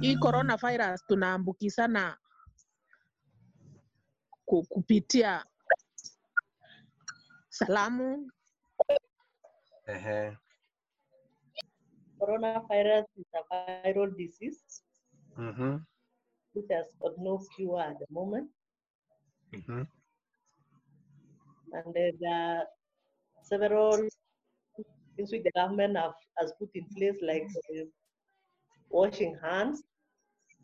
hii coronavirus tunaambukizana ku- kupitia salamu Ehe. Coronavirus is a viral disease Mhm. which has got no cure at the moment. Mhm. And there are several things which the government have, has put in place, like uh, washing hands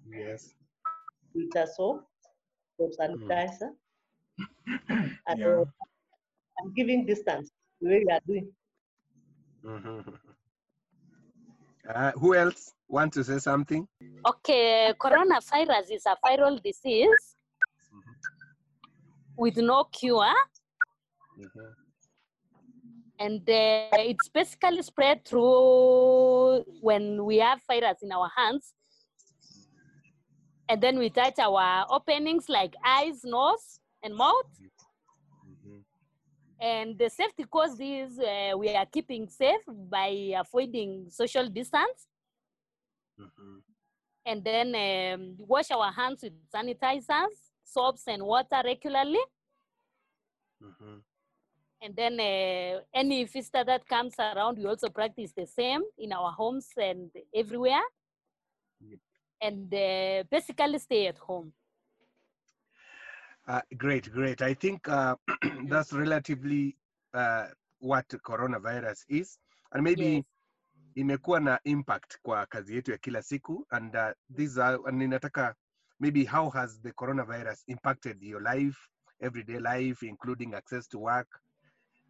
Yes. with the soap or sanitizer, and, Yeah. uh, and giving distance the way we are doing. Mhm. Uh, who else want to say something? Okay, coronavirus is a viral disease with no cure, Mhm. And uh, it's basically spread through when we have virus in our hands, and then we touch our openings like eyes, nose, and mouth. Mhm. And the safety cause is uh, we are keeping safe by avoiding social distance, Mhm. and then um, wash our hands with sanitizers, soaps, and water regularly. Mhm. And then uh, any visitor that comes around, we also practice the same in our homes and everywhere. Yep. And uh, basically stay at home. Uh, great, great. I think uh, that's relatively uh, what coronavirus is, and maybe Yes. imekuwa na impact kwa kazi yetu ya kila siku. And uh, these are, and ninataka maybe how has the coronavirus impacted your life, everyday life, including access to work,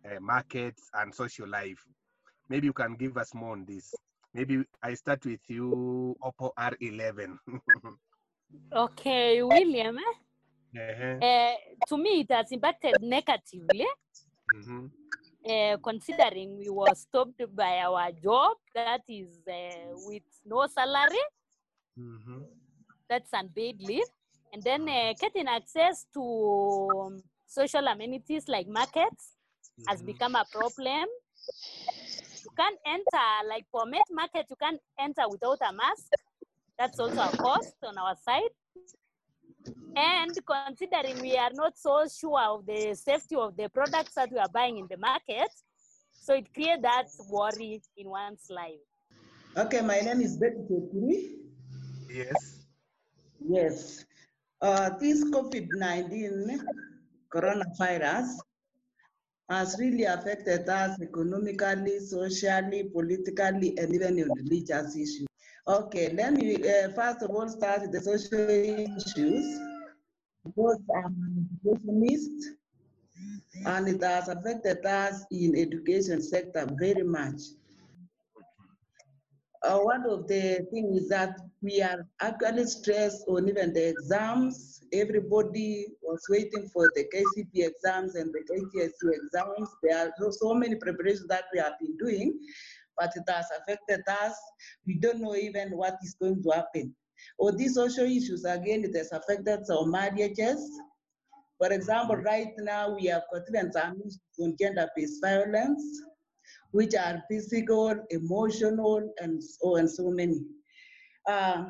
uh, markets, and social life. Maybe you can give us more on this. Maybe I start with you, Oppo R11. Okay, William, eh? Uh-huh. uh, to me, it has impacted negatively. Mhm. uh, considering we were stopped by our job that is uh, with no salary Mhm. that's unpaid leave and then uh, getting access to um, social amenities like markets has Mhm. become a problem you can't enter like for meat market you can't enter without a mask that's also a cost on our side and considering we are not so sure of the safety of the products that we are buying in the market so it creates that worry in one's life Okay, my name is Betty Chepkiri. Yes. Yes. Uh, this COVID-19 coronavirus has really affected us economically, socially, politically, and even in religious issues. Okay, let me uh, first of all start with the social issues. Because I'm an educationist, and it has affected us in education sector very much. Uh, one of the things is that we are actually stressed on even the exams. Everybody was waiting for the KCPE exams and the KCSE exams. There are so, many preparations that we have been doing, but it has affected us. We don't know even what is going to happen. Or these social issues, again, it has affected our marriages. For example, right now we have got some issues on gender-based violence which are physical, emotional, and so and so many. Uh,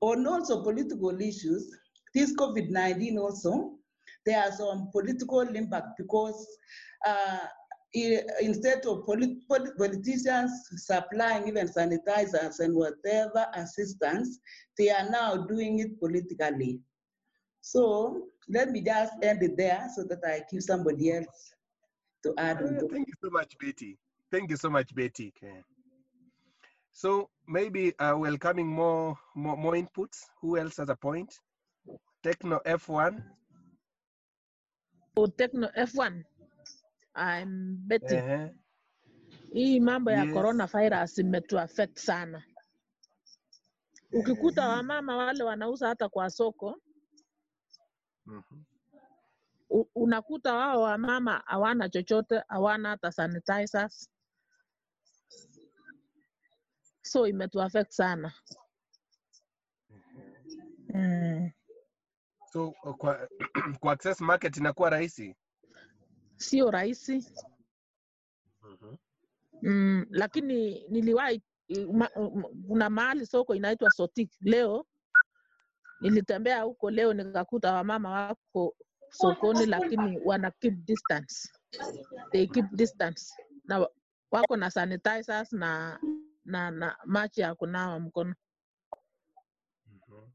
on also political issues, this COVID-19 also, there are some political impact because uh, instead of polit- polit- politicians supplying even sanitizers and whatever assistance, they are now doing it politically. So let me just end it there so that I give somebody else to add on. Uh, thank you so much, Betty. Thank you so much, Betty. Okay. So maybe uh, welcoming more, more more inputs. Who else has a point? Tecno F1. Oh, Tecno F1. I'm Betty. Uh-huh. Hii mambo ya Yes. coronavirus imetu affect sana. Ukikuta wamama wale wanauza hata kwa soko, u- unakuta wao wamama hawana chochote, hawana hata sanitizers. So imetu affect sana. Mm. So kwa, kwa access market inakuwa rahisi. Sio rahisi Mhm. mm, lakini niliwahi kuna mahali soko inaitwa Sotik. Leo nilitembea huko leo nikakuta wamama wako sokoni, lakini wana keep distance, they keep distance na wa- wako na sanitizers na na, na maji ya kunawa mkono. Mhm.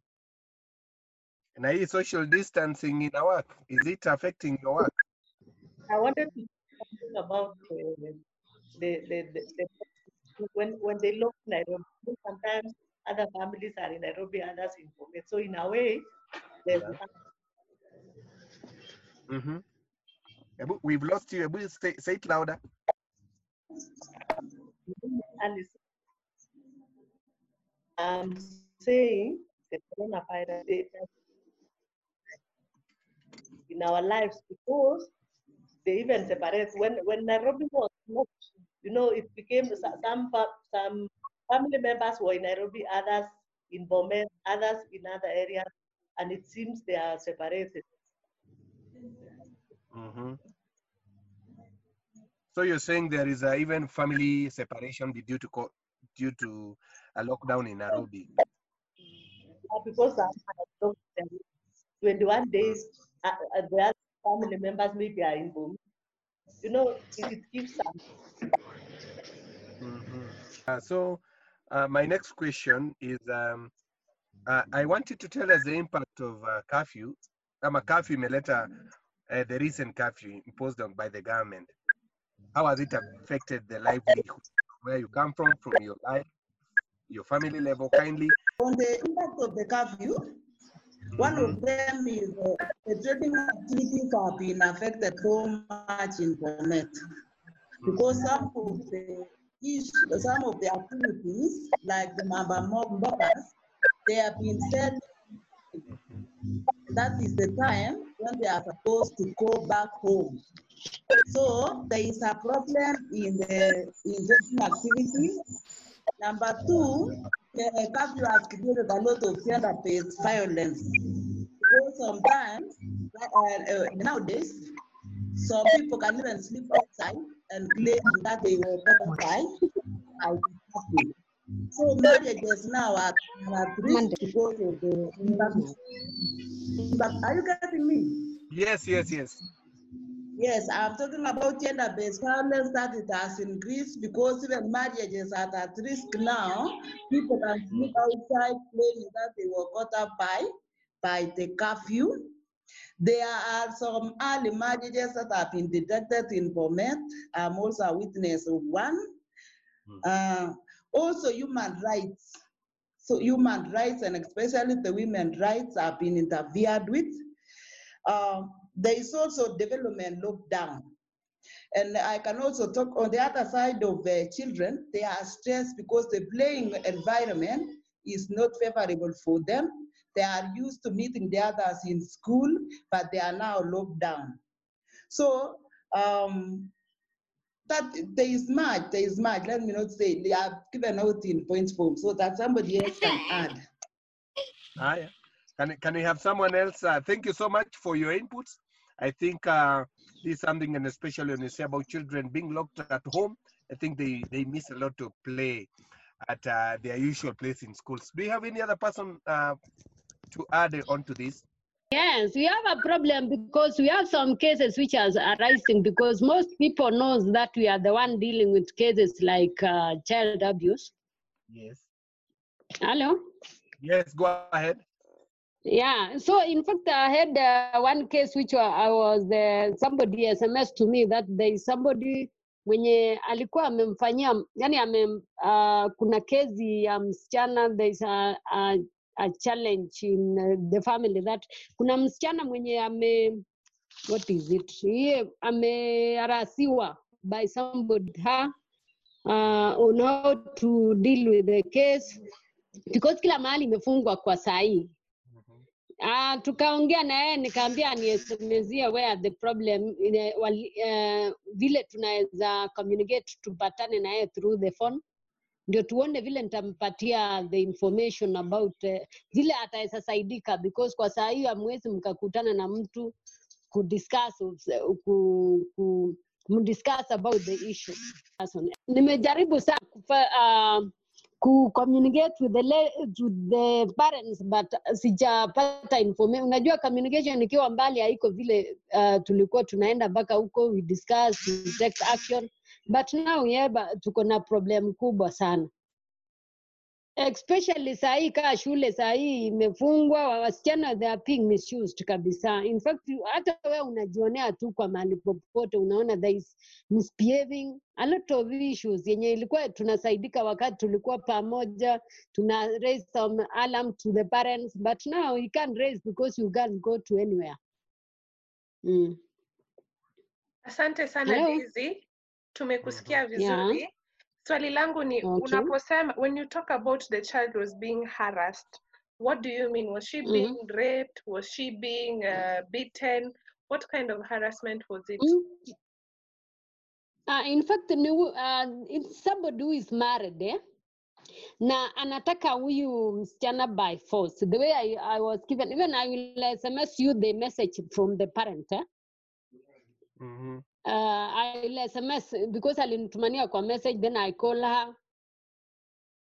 Na hii social distancing ina work? Is it affecting your work? I wanted to talk about uh, the, the, the, the when when they look Nairobi, sometimes other families are in Nairobi, others in Bomet. So in a way, there's Yeah. Mm-hmm. Ebu, we've lost you. Ebu, say, say it louder. and I'm saying the coronavirus in our lives because they even separate when when Nairobi was locked, you know, it became some some family members were in Nairobi, others in Bomet, others in other areas, and it seems they are separated. Mm-hmm. So you're saying there is a even family separation due to co- due to a lockdown in Nairobi. Uh, because I'm there, 21 days, uh, uh, the family members maybe are in Bomet. You know, it, it gives some Mhm. Uh, so uh, my next question is um, uh, I want you to tell us the impact of uh, curfew. Kama curfew imeleta uh, the recent curfew imposed on by the government. How has it affected the livelihood where you come from, from your life, your family level? Kindly. On the impact of the curfew, one of them is uh, the trading activities have been affected so much in Bomet because some of the ish- some of the activities, like the Mamba Mob they have been said that is the time when they are supposed to go back home. So there is a problem in the in trading activities. Number two, the curfew has created a lot of gender-based violence. Because sometimes, uh, uh, nowadays, some people can even sleep outside and claim that they were better by by the curfew. So marriages now are, are risk because of the impact. But are you getting me? Yes, yes, yes. Yes, I'm talking about gender-based violence that it has increased because even marriages are at risk now. People can sleep outside claiming that they were caught up by, by the curfew. There are some early marriages that have been detected in Bomet. I'm also a witness of one. Uh, also, human rights. So human rights and especially the women rights have been interfered with. Um, there is also development lockdown. And I can also talk on the other side of the children, they are stressed because the playing environment is not favorable for them. They are used to meeting the others in school, but they are now locked down. So um, that there is much, there is much. Let me not say they are given out in point form so that somebody else can add. Ah, yeah. Can, can we have someone else? Uh, thank you so much for your inputs. I think uh, this is something, and especially when you say about children being locked at home, I think they, they miss a lot to play at uh, their usual place in schools. Do you have any other person uh, to add on to this? Yes, we have a problem because we have some cases which are arising because most people knows that we are the one dealing with cases like uh, child abuse. Yes. Hello. Yes, go ahead. Yeah. So in fact, I had uh, one case which I was uh, somebody SMS to me that there is somebody mwenye alikuwa amemfanyia yani amem, uh, kuna kesi ya msichana there is a, a, a challenge in uh, the family that kuna msichana mwenye ame what is it? Yeye amearasiwa by somebody her uh, on how to deal with the case because kila mahali imefungwa kwa saa hii Ah, tukaongea na yeye nikaambia anisemezia where the problem uh, wali, uh, vile tunaweza communicate tupatane na yeye through the phone ndio tuone vile nitampatia the information about uh, vile ataweza saidika because kwa saa hiyo amwezi mkakutana na mtu kudiscuss uh, ku, ku, mdiscuss about the issue. Nimejaribu sana uh, ku communicate with the, to the parents but sijapata information. Unajua communication ikiwa mbali haiko vile uh, tulikuwa tunaenda mpaka huko we discuss, we take action but now yeba tuko na problem kubwa sana especially saa hii kaa shule saa hii imefungwa, wasichana they are being misused kabisa. In fact, hata wewe unajionea tu kwa mahali popote, unaona there is misbehaving a lot of issues yenye ilikuwa tunasaidika wakati tulikuwa pamoja, tuna raise some alarm to the parents, but now you can't raise because you can't go to anywhere. Mm. Asante sana Hello? Daisy, tumekusikia Yeah. vizuri. Swali langu ni Okay. unaposema, when you talk about the child was being harassed, what do you mean? Was she Mhm. being raped? Was she being uh, beaten? What kind of harassment was it? Mm. Uh, in fact ni, hu- uh, it's somebody who is married eh? na anataka huyu msichana by force the way I, I was given even I will SMS you the message from the parent eh? Mhm. Uh, SMS because alinitumania kwa message then I call her.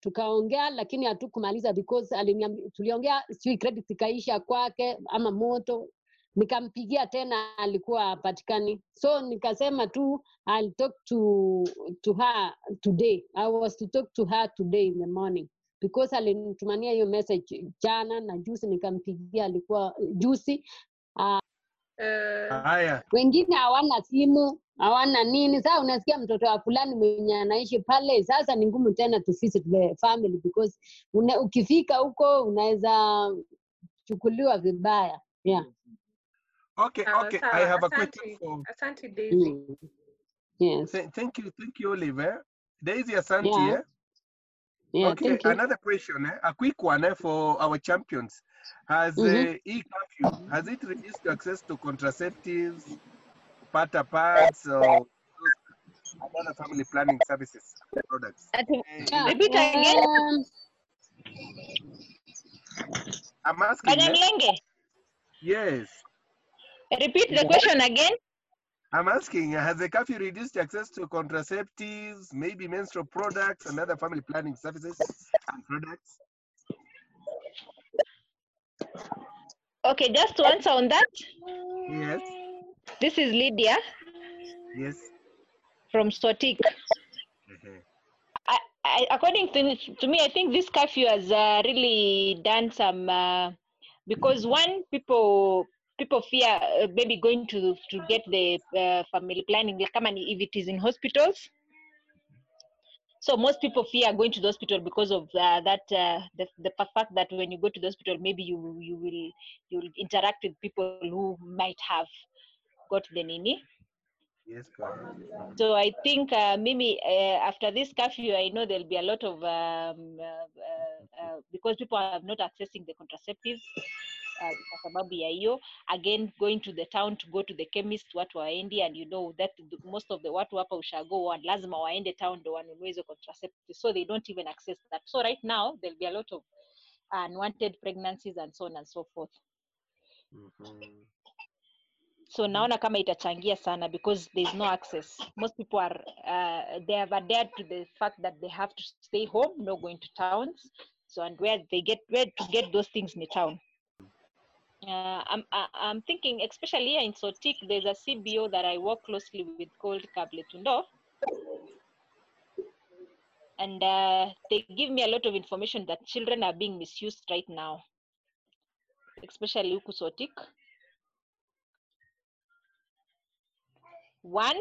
Tukaongea lakini hatukumaliza because aliniambi, tuliongea sijui credit ikaisha kwake ama moto. Nikampigia tena alikuwa hapatikani. So nikasema tu I'll talk to, to her today. I was to talk to her today in the morning. Because alinitumania hiyo message jana na juzi nikampigia alikuwa juzi Uh, Haya, wengine hawana simu hawana nini saa unasikia mtoto wa fulani mwenye anaishi pale sasa ni ngumu tena to visit the family because une, ukifika huko unaweza chukuliwa vibaya yeah. okay, okay. I have a question for. asante Daisy. mm. yes Th- thank you, thank you, Oliver. Daisy Asante. Yeah. eh? yeah Okay, thank you another question, eh? a quick one eh, for our champions. Has Mhm. uh, e-curfew, has it reduced access to contraceptives, pata pads, or other family planning services products? Ati- Eh, yeah. Repeat again. um, I'm asking, Bwana eh? Mlenge, yes, repeat the question again. I'm asking, has the curfew reduced access to contraceptives, maybe menstrual products, and other family planning services and products? Okay, just to answer on that, Yes, this is Lydia yes. from Sotik. Mhm. I, I, according to, to me, I think this curfew has uh, really done some uh, because one people people fear uh, maybe going to to get the uh, family planning like, if it is in hospitals. So most people fear going to the hospital because of uh, that uh, the, the fact that when you go to the hospital, maybe you you will you will interact with people who might have got the nini. Yes. So I think uh, maybe uh, after this curfew, I know there'll be a lot of um, uh, uh, uh, because people are not accessing the contraceptives. Uh, kwa sababu ya hiyo again going to the town to go to the chemist watu waendi and you know that most of the watu hapa ushago wa- lazima waende town ndo wanunue hizo contraceptive so they don't even access that. So right now there'll be a lot of unwanted pregnancies and so on and so forth. Mhm. so naona kama itachangia sana because there's no access. Most people are uh, they have adhered to the fact that they have to stay home no going to towns. So and where they get where to get those things in the town uh, I'm, I'm thinking especially in sotik there's a cbo that i work closely with called kabletundo. And uh, they give me a lot of information that children are being misused right now especially huku sotik. One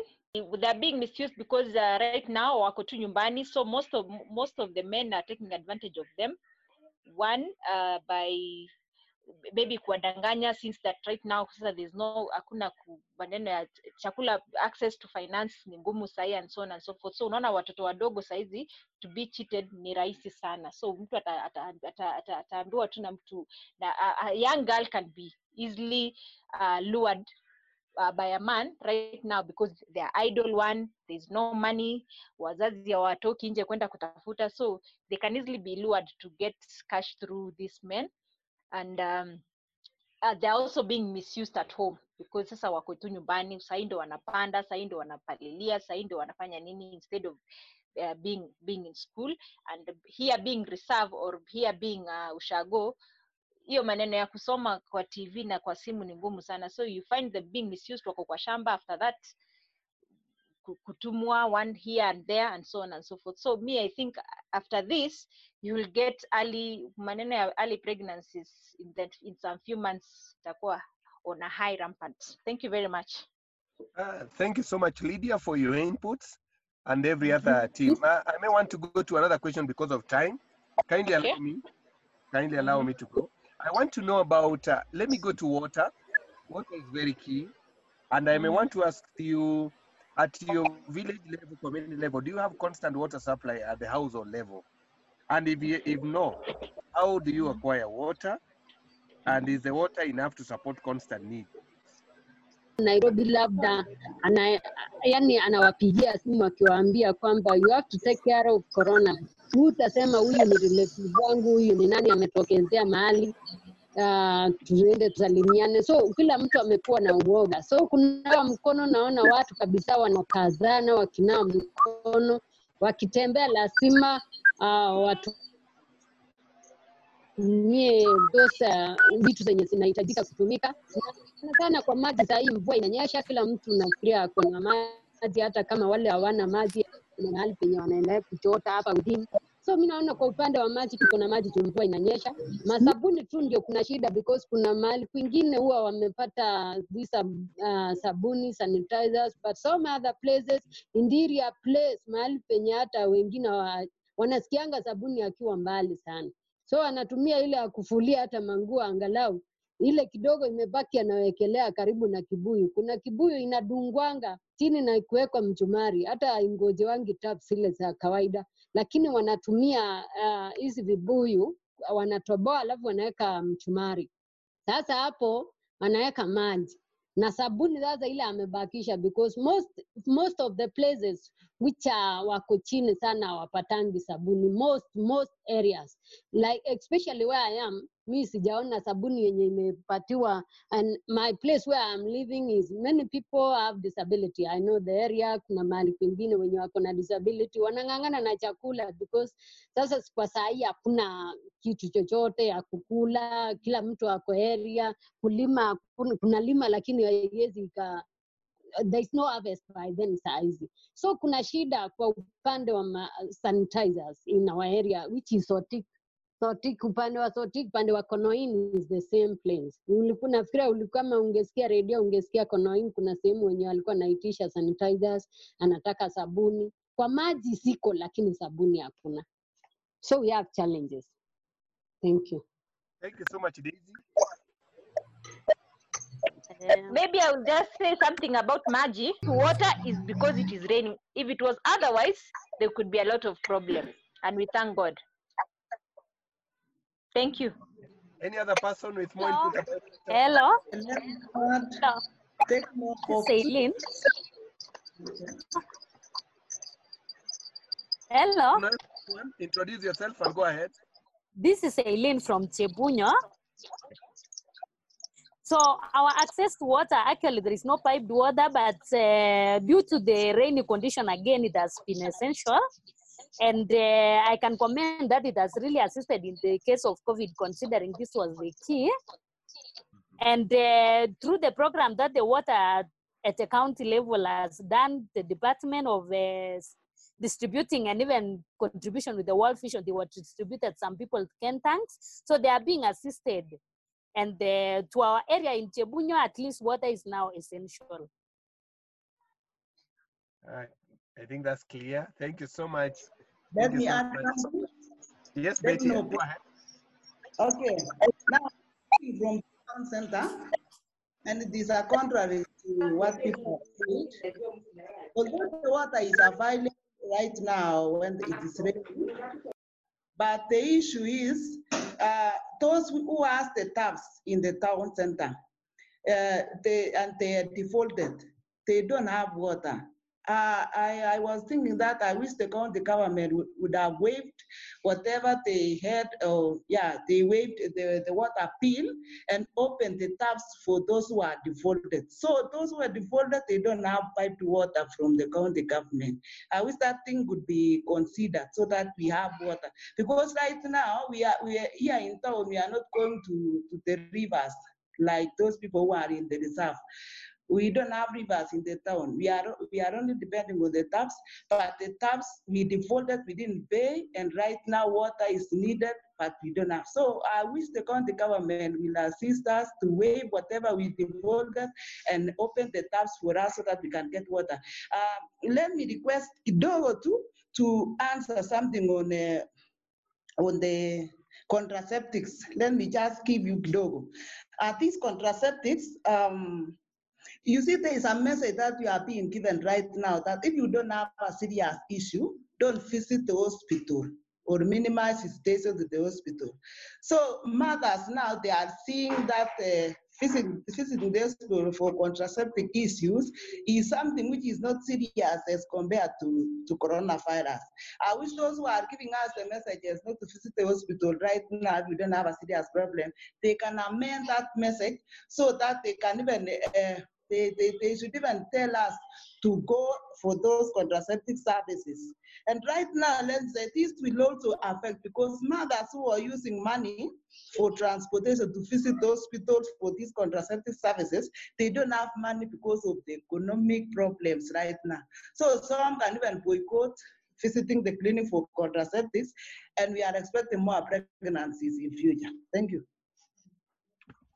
they're being misused because uh, right now wako tu nyumbani so most of most of the men are taking advantage of them. One uh, by maybe kuwadanganya since that right now sasa there's no hakuna ku- maneno ya ch- chakula access to finance ni ngumu sahi and so on and so forth. So unaona watoto wadogo saizi to be cheated ni rahisi sana. So mtu ataambiwa ata, ata, ata, ata, tu na mtu na a, a young girl can be easily uh, lured uh, by a man right now because they are idle one there's no money wazazi hawatoki nje kwenda kutafuta. So they can easily be lured to get cash through these men and um, uh, they're also being misused at home because sasa wako tu nyumbani sahii ndo wanapanda sahii ndo wanapalilia sahii ndo wanafanya nini instead of uh, being being in school. And here being reserve or here being uh, ushago hiyo maneno ya kusoma kwa tv na kwa simu ni ngumu sana. So you find them being misused wako kwa shamba after that kutumwa one here and there and so on and so forth so me i think after this you will get early maneno ya early pregnancies in, that, in some few months itakuwa on a high rampant thank you very much Uh, thank you so much, Lydia, for your inputs and every other team. Uh, I may want to go to another question because of time. Kindly allow me. Kindly allow me to go. I want to know about. Uh, let me go to water. Water is very key, and I may want to ask you, at your village level, community level, do you have constant water supply at the household level? And if you, if no, how do you acquire water? And is the water enough to support constant need? Nairobi labda ana, yani anawapigia simu akiwaambia kwamba you have to take care of corona. Huu utasema huyu ni relative wangu, huyu ni nani ametokezea mahali tuende tusalimiane. So kila mtu amekuwa na uoga. So kunawa mkono, naona watu kabisa wanakazana wakinawa mkono, wakitembea lazima uh, watu tumie dosa vitu zenye zinahitajika kutumika sana sana kwa maji. Saa hii mvua inanyesha, kila mtu nafikiria na maji, hata kama wale hawana maji, kuna mahali penye wanaendelea kuchota hapa within. So mi naona kwa upande wa maji tuko na maji tu, mvua inanyesha. Masabuni tu ndio kuna shida because kuna mahali kwingine huwa wamepata these uh, sabuni sanitizers, but some other places interior place, mahali penye hata wengine wa, wanasikianga sabuni akiwa mbali sana so anatumia ile ya kufulia hata manguo angalau ile kidogo imebaki anawekelea karibu na kibuyu. Kuna kibuyu inadungwanga chini na kuwekwa mchumari, hata ingojewangi taps zile za kawaida, lakini wanatumia hizi uh, vibuyu wanatoboa, alafu wanaweka mchumari. Sasa hapo anaweka maji. Na sabuni sasa ile amebakisha because most, most of the places which are wako chini sana hawapatangi sabuni. Most, most areas. Like especially where I am mi sijaona sabuni yenye imepatiwa and my place where I'm living is many people have disability. I know the area kuna mahali kwingine wenye wako na disability wanang'ang'ana na chakula because sasa kwa saa hii hakuna kitu chochote ya kukula kila mtu ako area kulima kuna lima lakini haiwezi ika there is no harvest by then saizi so kuna shida kwa upande wa sanitizers in our area which is Sotik Sotik, upande wa Sotik, upande wa Konoin is the same place. Ulikuwa nafikiria ulikuwa kama ungesikia redio ungesikia Konoin kuna sehemu wenye walikuwa naitisha sanitizers, anataka sabuni. Kwa maji siko lakini sabuni hakuna. So we have challenges. Thank you. Thank you so much, Daisy. maybe I will just say something about Maji. Water is because it is raining. If it was otherwise, there could be a lot of problems. And we thank God. Thank you. Any other person with more input about Hello. And let me add, Hello. take more This. Eileen. Hello. Introduce yourself and go ahead. This is Eileen from Chebunyo. So our access to water, actually there is no piped water, but uh, due to the rainy condition, again, it has been essential. And uh, I can comment that it has really assisted in the case of COVID, considering this was the key. And uh, through the program that the water at the county level has done, the Department of uh, distributing and even contribution with the World Vision, they were distributed some people 10 tanks. So they are being assisted. And uh, to our area in Chebunyo, at least water is now essential. Uh, I think that's clear. Thank you so much. Let me add something. Yes, Betty, go ahead. Okay, now from town center, and it is a contrary to what people said. Although the water is available right now when it is raining, but the issue is uh, those who has the taps in the town center, uh, they and they are defaulted. They don't have water. Uh, I, I was thinking that I wish the county government would, would have waived whatever they had, or yeah, they waived the, the water bill and opened the taps for those who are defaulted. So those who are defaulted, they don't have piped water from the county government. I wish that thing could be considered so that we have water. Because right now we are we are here in town, we are not going to, to the rivers like those people who are in the reserve. We don't have rivers in the town. We are we are only depending on the taps, but the taps we defaulted, didn't pay, and right now water is needed, but we don't have. So I wish the county government will assist us to waive whatever we defaulted and open the taps for us so that we can get water. Um, let me request Kidogo too to answer something on uh, on the contraceptives. Let me just give you Kidogo. Uh, these contraceptives, um, you see, there is a message that you are being given right now that if you don't have a serious issue, don't visit the hospital or minimize visitation to the hospital. So mothers now, they are seeing that uh, visiting, visiting the hospital for contraceptive issues is something which is not serious as compared to, to coronavirus. I wish those who are giving us the messages not to visit the hospital right now, we don't have a serious problem, they can amend that message so that they can even uh, they, they, they should even tell us to go for those contraceptive services. And right now, let's say this will also affect because mothers who are using money for transportation to visit the hospitals for these contraceptive services, they don't have money because of the economic problems right now. So some can even boycott visiting the clinic for contraceptives, and we are expecting more pregnancies in future. Thank you.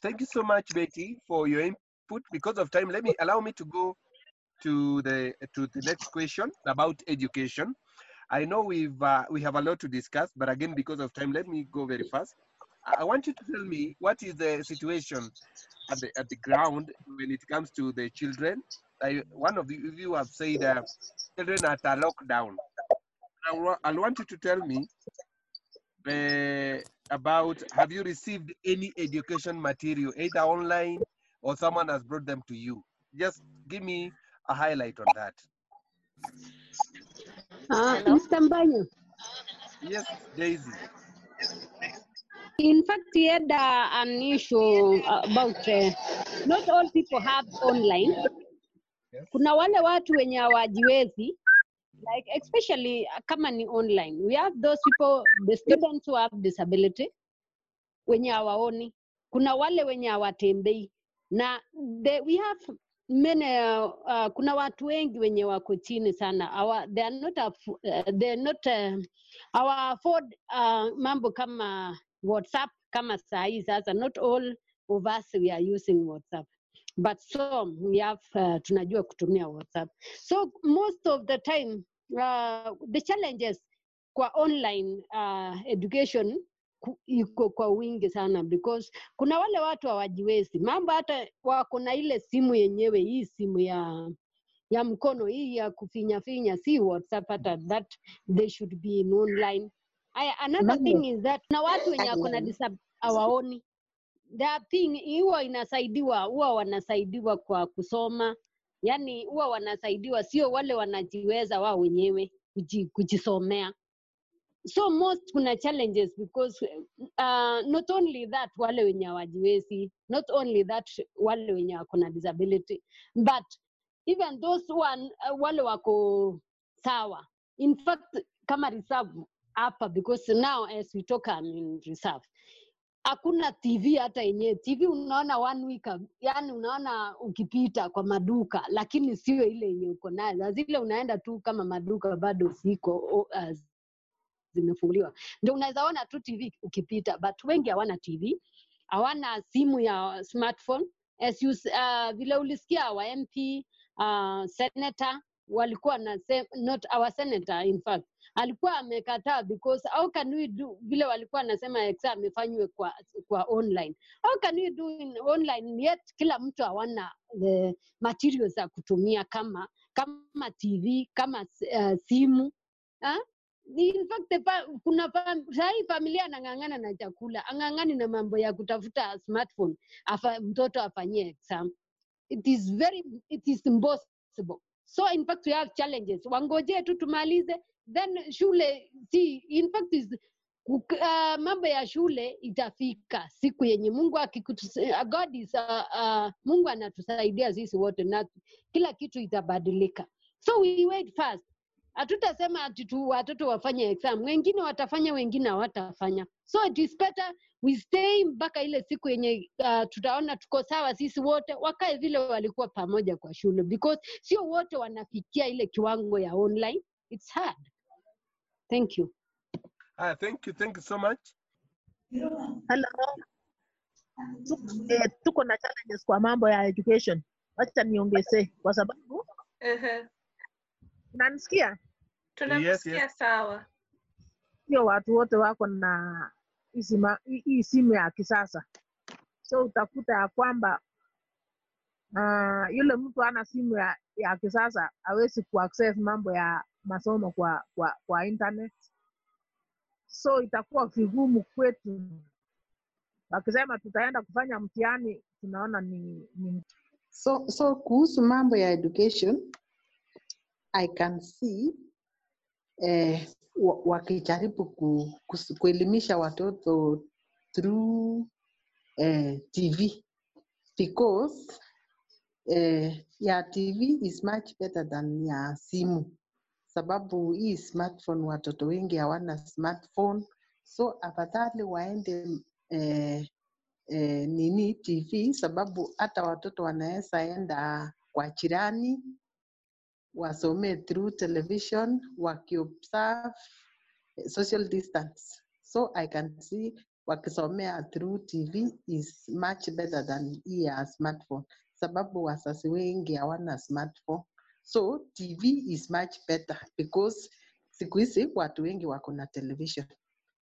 Thank you so much, Betty, for your input. Because of time, let me allow me to go to the to the next question about education. I know we've uh, we have a lot to discuss, but again, because of time, let me go very fast. I want you to tell me what is the situation at the at the ground when it comes to the children. I, one of you, have said uh, children at a lockdown. I, I want you to tell me uh, about have you received any education material, either online or someone has brought them to you? Just give me a highlight on that. Uh, Hello? Mr. Mbanyo, Yes, Daisy. in fact, he had uh, an issue about uh, not all people have online. Yes. Kuna wale watu wenye hawajiwezi like especially uh, kama ni online. We have those people, the students who have disability wenye hawaoni. Kuna wale wenye hawatembei na they, we have many uh, uh, kuna watu wengi wenye wako chini sana. Our, they are not af, uh, they are not uh, our afford uh, mambo kama WhatsApp kama saa hii sasa not all of us we are using WhatsApp. But some we have uh, tunajua kutumia WhatsApp. So most of the time uh, the challenges kwa online uh, education iko kwa wingi sana because kuna wale watu hawajiwezi. Mambo hata wako na ile simu yenyewe hii simu ya ya mkono hii ya kufinyafinya si whatsapp hata that they should be in online. Aya, another thing is that na watu wenye wako na disab- hawaoni. The thing huwa inasaidiwa huwa wanasaidiwa kwa kusoma. Yani huwa wanasaidiwa sio wale wanajiweza wao wenyewe kuji, kujisomea so most kuna challenges because uh, not only that wale wenye hawajiwezi not only that wale wenye wako na disability but even those one, uh, wale wako sawa. In fact kama reserve hapa because now as we talk I'm in reserve. Hakuna tv hata yenyewe. Tv unaona one week yani unaona ukipita kwa maduka lakini sio ile yenye uko nayo. Na zile unaenda tu kama maduka bado ziko uh, zimefunguliwa. Ndio unaweza ona tu tv ukipita but wengi hawana tv hawana simu ya smartphone. As you, uh, vile ulisikia wa mp uh, senator walikuwa na not our senator in fact alikuwa amekataa because how can we do vile walikuwa anasema exam amefanywe kwa, kwa online. How can we do in online yet kila mtu hawana the materials za kutumia kama kama tv kama uh, simu ha? In fact pa, kuna fam familia anang'ang'ana na chakula ang'ang'ani na mambo ya kutafuta smartphone afa, mtoto afanyie exam. It is very it is impossible. So in fact we have challenges. Wangojee tu tumalize then shule si in fact is uh, mambo ya shule itafika siku yenye mungu uh, god is, uh, uh, mungu anatusaidia sisi wote na kila kitu itabadilika. So we wait first hatutasema ati tu watoto wafanye exam wengine watafanya wengine hawatafanya so it is better we stay mpaka ile siku yenye uh, tutaona tuko sawa sisi wote wakae vile walikuwa pamoja kwa shule because sio wote wanafikia ile kiwango ya online it's hard thank you Ah, thank you, thank you so much. Hello. Tuko, eh, tuko na challenges kwa mambo ya education. Wacha niongezee kwa sababu Uh-huh. Unanisikia, Tunakusikia sawa. sio watu wote wako na hii simu ya kisasa, so utakuta ya kwamba uh, yule mtu ana simu ya, ya kisasa hawezi kuaccess mambo ya masomo kwa, kwa, kwa internet, so itakuwa vigumu kwetu. Wakisema tutaenda kufanya mtihani, tunaona ni, ni So, so kuhusu mambo ya education, I can see eh, wakijaribu ku, kuelimisha watoto through eh, TV because eh, ya TV is much better than ya simu, sababu hii smartphone watoto wengi hawana smartphone, so afadhali waende eh, eh, nini TV sababu hata watoto wanaweza enda kwa jirani wasomee through television wakiobserve social distance. So I can see wakisomea through TV is much better than hii smartphone sababu wazazi wengi hawana smartphone. So TV is much better because siku hizi watu wengi wako na television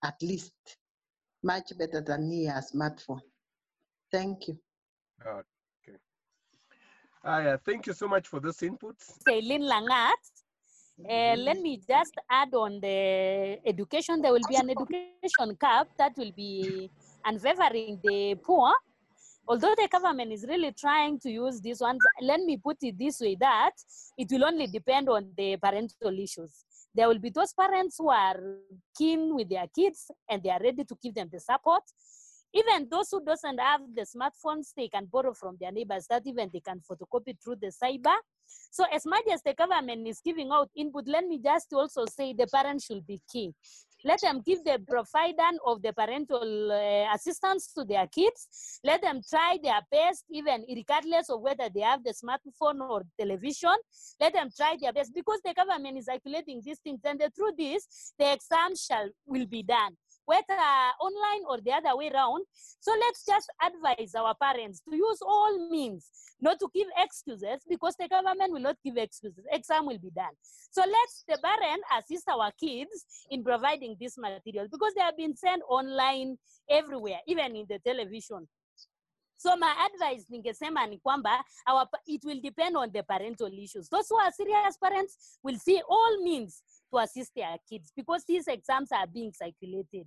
at least much better than hii smartphone. Thank you. Okay. Aya, thank you so much for those inputs. Celine Langat. Uh, let me just add on the education. There will be an education cap that will be unfavoring the poor. Although the government is really trying to use these ones, let me put it this way that it will only depend on the parental issues. There will be those parents who are keen with their kids and they are ready to give them the support. Even those who doesn't have the smartphones, they can borrow from their neighbors that even they can photocopy through the cyber. So as much as the government is giving out input, let me just also say the parents should be key. Let them give the provider of the parental uh, assistance to their kids. Let them try their best, even regardless of whether they have the smartphone or television. Let them try their best because the government is calculating these things. And the truth is, the exam shall will be done whether online or the other way around. So let's just advise our parents to use all means, not to give excuses because the government will not give excuses. Exam will be done. So let's the parent assist our kids in providing this material because they have been sent online everywhere, even in the television. So my advice ningesema ni kwamba our, it will depend on the parental issues. Those who are serious parents will see all means to assist their kids because these exams are being circulated.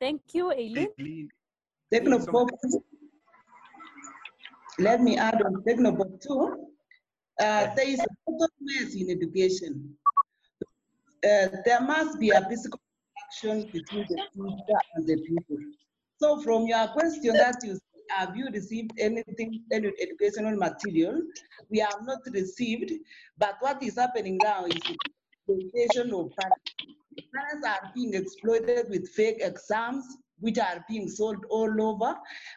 Thank you, Eileen. Eileen, Technopop, let me add on Technopop too. Uh, there is a total mess in education. Uh, there must be a physical connection between the teacher and the pupil. So from your question that you have you received anything, any educational material? We have not received, but what is happening now is exploitation of parents. Parents are being exploited with fake exams, which are being sold all over. Uh,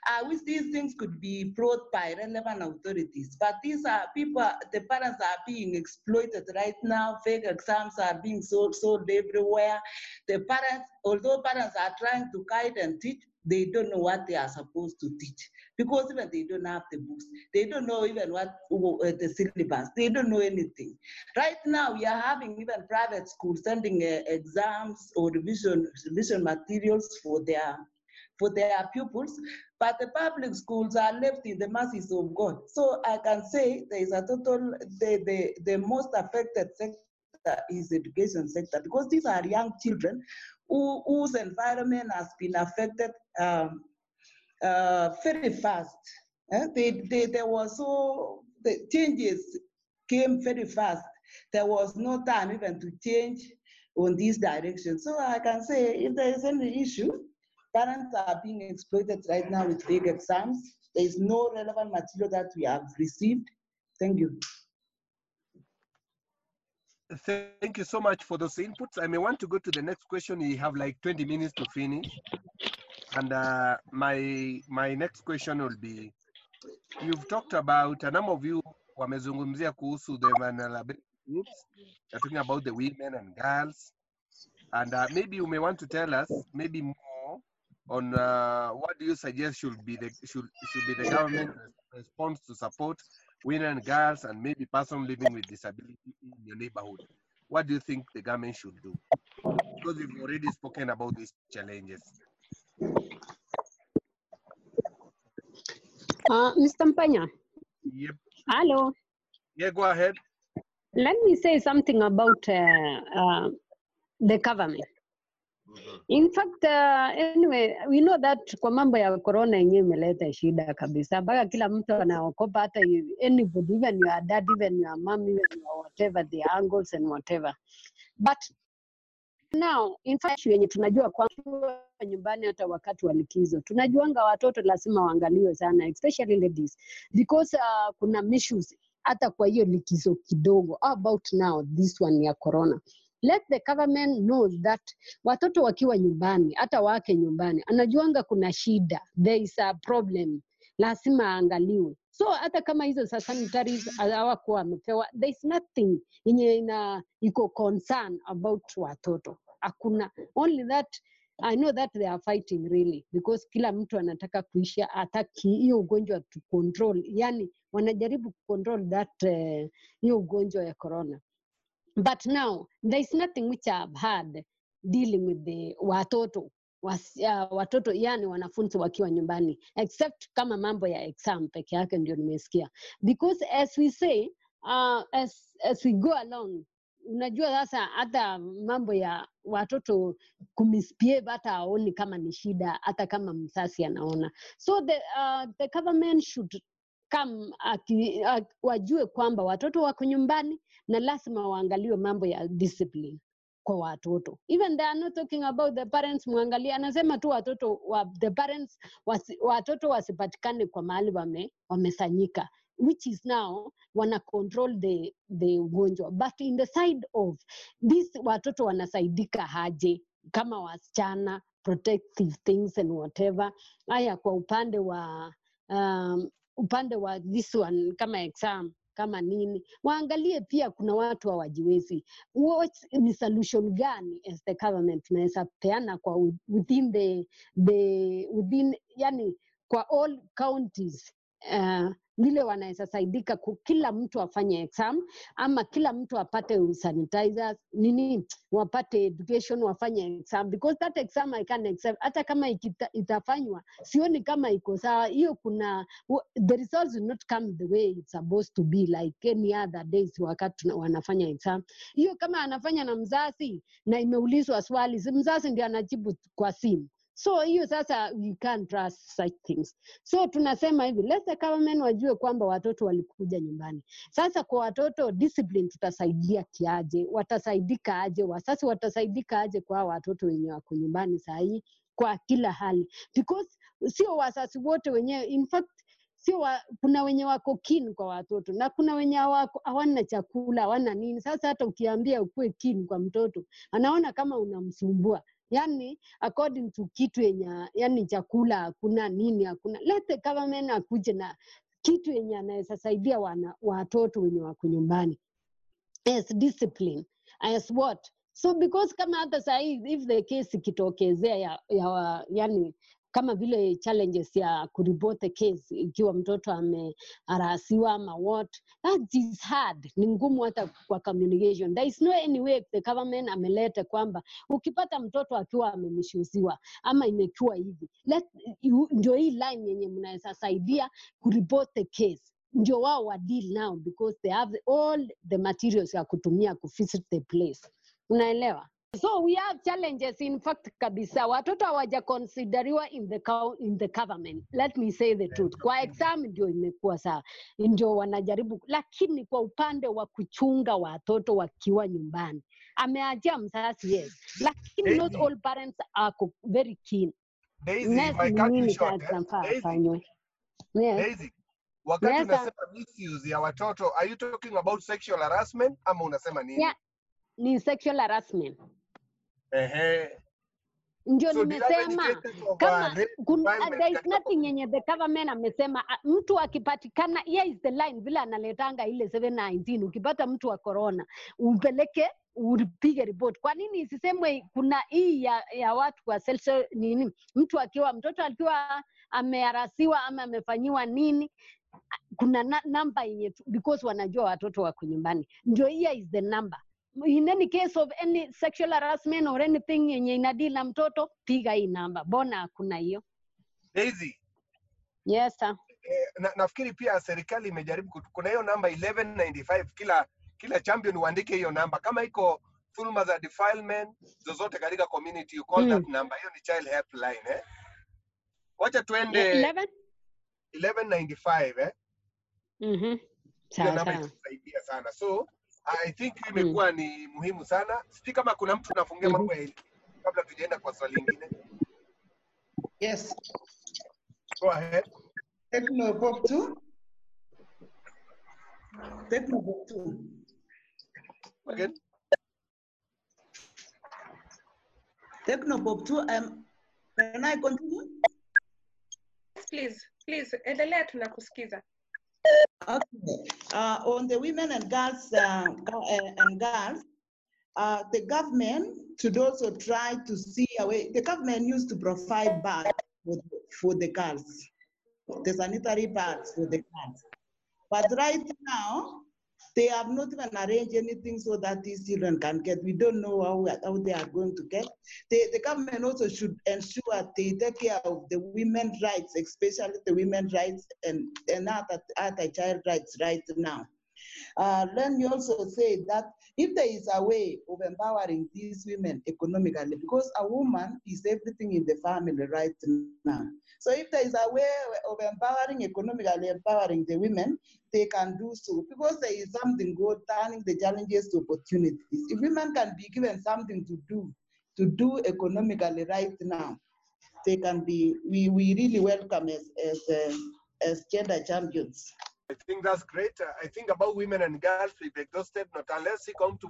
I wish these things could be brought by relevant authorities, but these are people, the parents are being exploited right now. Fake exams are being sold, sold everywhere. The parents, although parents are trying to guide and teach, they don't know what they are supposed to teach because even they don't have the books. They don't know even what uh, the syllabus. They don't know anything. Right now, we are having even private schools sending uh, exams or revision revision materials for their for their pupils, but the public schools are left in the mercies of God. So I can say there is a total the the, the most affected sector is education sector because these are young children who, whose environment has been affected um, uh, very fast. Eh, They, they, they were so the changes came very fast. There was no time even to change on this direction. So I can say if there is any issue, parents are being exploited right now with fake exams. There is no relevant material that we have received. Thank you. Thank you so much for those inputs. I may want to go to the next question. You have like 20 minutes to finish. And uh, my my next question will be, you've talked about, a number of you wamezungumzia kuhusu the groups. You're talking about the women and girls. And uh, maybe you may want to tell us maybe more on uh, what do you suggest should be the should should be the government response to support women and girls and maybe person living with disability in your neighborhood. What do you think the government should do? Because we've already spoken about these challenges. Uh, Mr. Mpanya, Yep. hello. Yeah, go ahead. Let me say something about uh, uh, the government. In fact, uh, anyway, we know that kwa mambo ya corona yenyewe imeleta shida kabisa, mpaka kila mtu anaokopa, hata anybody, even your dad, even your mom, even your whatever, the angles and whatever. But now in fact yenye tunajua kwamba nyumbani hata wakati wa likizo. Tunajuanga watoto lazima waangaliwe sana especially ladies. Because uh, kuna issues hata kwa hiyo likizo kidogo. How about now this one ya corona? Let the government know that watoto wakiwa nyumbani hata wake nyumbani anajuanga kuna shida. There is a problem. Lazima aangaliwe. So hata kama hizo sanitaries hawakuwa wamepewa there is nothing yenye ina iko concern about watoto. Hakuna. Only that I know that they are fighting really because kila mtu anataka kuisha ataki hiyo ugonjwa to control. Yani wanajaribu control that hiyo hiyo ugonjwa ya corona. But now there is nothing which I've had dealing with the watoto was, uh, watoto yani wanafunzi wakiwa nyumbani except kama mambo ya exam peke yake ndio nimesikia. Because as we say uh, as, as we go along unajua sasa hata mambo ya watoto kumisbehave hata aoni kama ni shida hata kama msasi anaona. So the, uh, the government should come wajue kwamba watoto wako nyumbani na lazima waangaliwe mambo ya discipline kwa watoto. Even they are not talking about the parents mwangalie anasema tu watoto wa, the parents wasi, watoto wasipatikane kwa mahali wame, wamesanyika which is now wana control the, the ugonjwa. But in the side of this watoto wanasaidika haje kama wasichana protective things and whatever. Haya kwa upande wa um, upande wa this one kama exam kama nini. Waangalie pia kuna watu hawajiwezi. Wa ni solution gani as the government tunaweza peana kwa within the, the within yani kwa all counties uh, vile wanaweza saidika kila mtu afanye exam ama kila mtu apate sanitizers nini wapate education wafanye exam. Because that exam I can accept. Hata kama ikita, itafanywa sioni kama iko sawa. Hiyo kuna the results will not come the way it's supposed to be like any other days wakati wanafanya exam. Hiyo kama anafanya na mzazi na imeulizwa swali mzazi ndio anajibu kwa simu so hiyo sasa we can't trust such things. So tunasema hivi let the government wajue kwamba watoto walikuja nyumbani. Sasa kwa watoto discipline tutasaidia kiaje? Watasaidika aje? Wasasi watasaidika aje kwa watoto wenye wako nyumbani sahii kwa kila hali. Because sio wasasi wote wenyewe in fact sio wa, kuna wenye wako keen kwa watoto na kuna wenye wako hawana chakula hawana nini. Sasa hata ukiambia ukuwe keen kwa mtoto anaona kama unamsumbua yani according to kitu yenye yani chakula hakuna nini hakuna. Let the government akuje na kitu yenye anaweza saidia wana, watoto wenye wako nyumbani. As discipline. As what? So because kama hata sahii if the case ikitokezea ya, ya, yani kama vile challenges ya kuripot the case ikiwa mtoto amearasiwa ama what that is hard. Ni ngumu hata kwa communication. There is no any way the government ameleta kwamba ukipata mtoto akiwa amemshuziwa ama imekuwa hivi ndio hii line yenye mnaweza saidia kuripot the case. Ndio wao wa deal now because they have all the materials ya kutumia kuvisit the place. Unaelewa so we have challenges. In fact kabisa watoto hawajakonsideriwa in the in the government. Let me say the truth. Kwa exam ndio imekuwa sawa ndio wanajaribu lakini kwa upande wa kuchunga watoto wakiwa nyumbani ameajia mzazi yes lakini not all parents are very keen. Daisy, eh? sasa Daisy, yes. Daisy, wakati yes unasema misuse ya watoto, are you talking about sexual harassment ama unasema nini? yeah, ni sexual harassment Ehe. ndio So nimesema. kama rape, kun, uh, there is nothing yenye the government amesema. Mtu akipatikana here is the line vile analetanga ile 719 ukipata mtu wa corona umpeleke upige report. Kwa nini isisemwe kuna hii ya, ya watu wa selso, nini? Mtu akiwa mtoto akiwa ameharasiwa ama amefanyiwa nini? Kuna na, namba yenye because wanajua watoto wako nyumbani. Ndio here is the number in any case of any sexual harassment or anything yenye inadili na mtoto piga hii namba. Bona hakuna hiyo? Daisy, yes sir. eh, na, nafikiri pia serikali imejaribu kutu- kuna hiyo namba 1195 kila kila champion uandike hiyo namba. Kama iko dhuluma za defilement zozote katika community you call Mm. that number hiyo ni child helpline eh. Wacha Eh, tuende 11 1195 eh. Mhm. Mm namba sawa. sana. So i think mm. imekuwa ni muhimu sana sijui kama kuna mtu nafungia mhm mambo ya elimu kabla tujaenda kwa swali lingine Yes, go ahead Technopop 2. Technopop 2. again Technopop 2. Um, can I continue? Yes, please, please, endelea tunakusikiza. Okay. Uh, on the women and girls uh, uh, and girls, uh, the government should also try to see a way. The government used to provide bags for, for the girls, the sanitary bags for the girls. But right now, they have not even arranged anything so that these children can get. We don't know how, how they are going to get. The, the government also should ensure they take care of the women's rights, especially the women's rights and, and other, other child rights right now. Uh, let me also say that if there is a way of empowering these women economically, because a woman is everything in the family right now. So if there is a way of empowering economically, empowering the women, they can do so because there is something good turning the challenges to opportunities. If women can be given something to do, to do economically right now, they can be, we, we really welcome as, as, uh, as gender champions. I think that's great. I think about women and girls, we've exhausted, not unless come to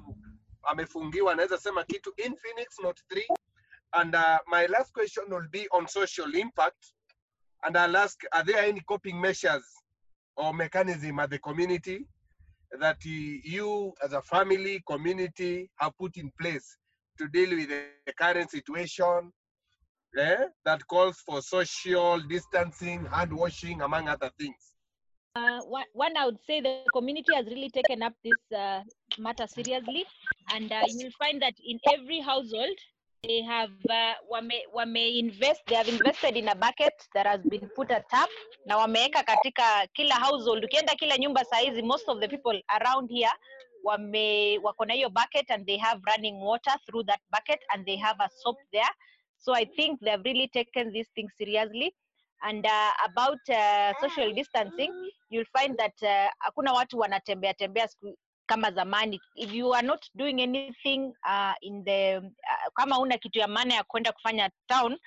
amefungiwa, anaweza sema kitu Infinix Note three. And uh, my last question will be on social impact. And I'll ask, are there any coping measures or mechanism at the community that you as a family, community have put in place to deal with the current situation eh, that calls for social distancing, hand washing, among other things? Uh, one, one, I would say the community has really taken up this uh, matter seriously, and uh, you will find that in every household they have uh, wame, wame invest they have invested in a bucket that has been put a tap na wameweka katika kila household. Ukienda kila nyumba saizi, most of the people around here wame wako na hiyo bucket and they have running water through that bucket and they have a soap there. So I think they have really taken this thing seriously. And uh, about uh, social distancing, you'll find that uh, hakuna watu wanatembea tembea siku kama zamani. If you are not doing anything uh, in the uh, kama una kitu ya maana ya kwenda kufanya town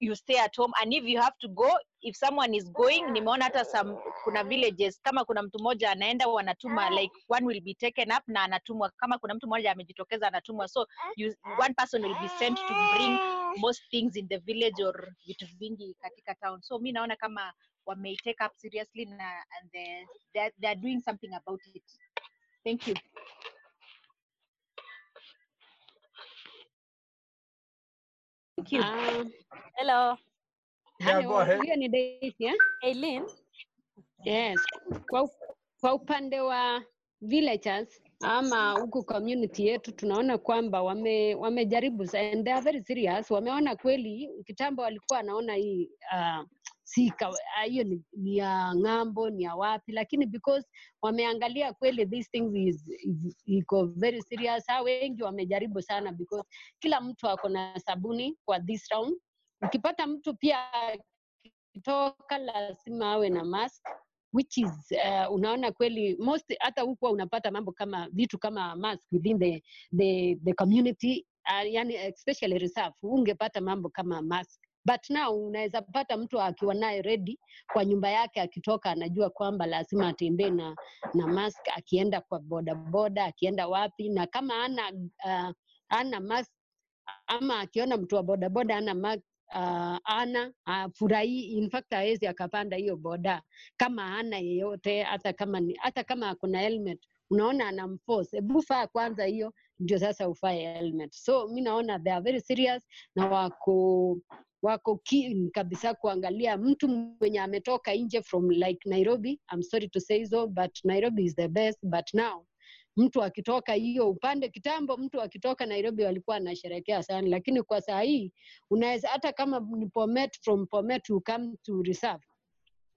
you stay at home and if you have to go if someone is going nimeona hata some kuna villages kama kuna mtu mmoja anaenda wanatuma like one will be taken up na anatumwa. Kama kuna mtu mmoja amejitokeza anatumwa. So you, one person will be sent to bring most things in the village or vitu vingi katika town. So mi naona kama wame take up seriously na and they, they're doing something about it. Thank you Thank you. Um, hello. Yeah, go ahead. hiyo ni Daisy, eh? Eileen. Yes. Kwa, kwa upande wa villagers ama huku community yetu tunaona kwamba wame, wamejaribu and they are very serious. Wameona kweli kitambo walikuwa wanaona hii uh, si ah, hiyo ni, ni ya ng'ambo ni ya wapi lakini because wameangalia kweli these things is, is iko very serious. Ha wengi wamejaribu sana because kila mtu ako na sabuni kwa this round. Ukipata mtu pia akitoka lazima awe na mask which is uh, unaona kweli most hata hukuwa unapata mambo kama vitu kama mask within the, the, the community uh, yani especially reserve ungepata mambo kama mask but now unaweza pata mtu akiwa naye ready kwa nyumba yake akitoka anajua kwamba lazima atembee na, na mask akienda kwa bodaboda akienda wapi. Na kama ana uh, ana mask ama akiona mtu wa bodaboda ana mask uh, ana afurahii in fact akapanda hiyo boda kama ana yeyote. Hata kama ni, hata kama akona helmet unaona anamforce hebu faa kwanza hiyo ndio sasa ufae helmet. So mi naona they are very serious na wako wako keen kabisa kuangalia mtu mwenye ametoka nje from like nairobi. I'm sorry to say so but nairobi is the best. But now mtu akitoka hiyo upande kitambo mtu akitoka nairobi walikuwa anasherekea sana. Lakini kwa saa hii unaweza hata kama ni pomet from pomet you come to reserve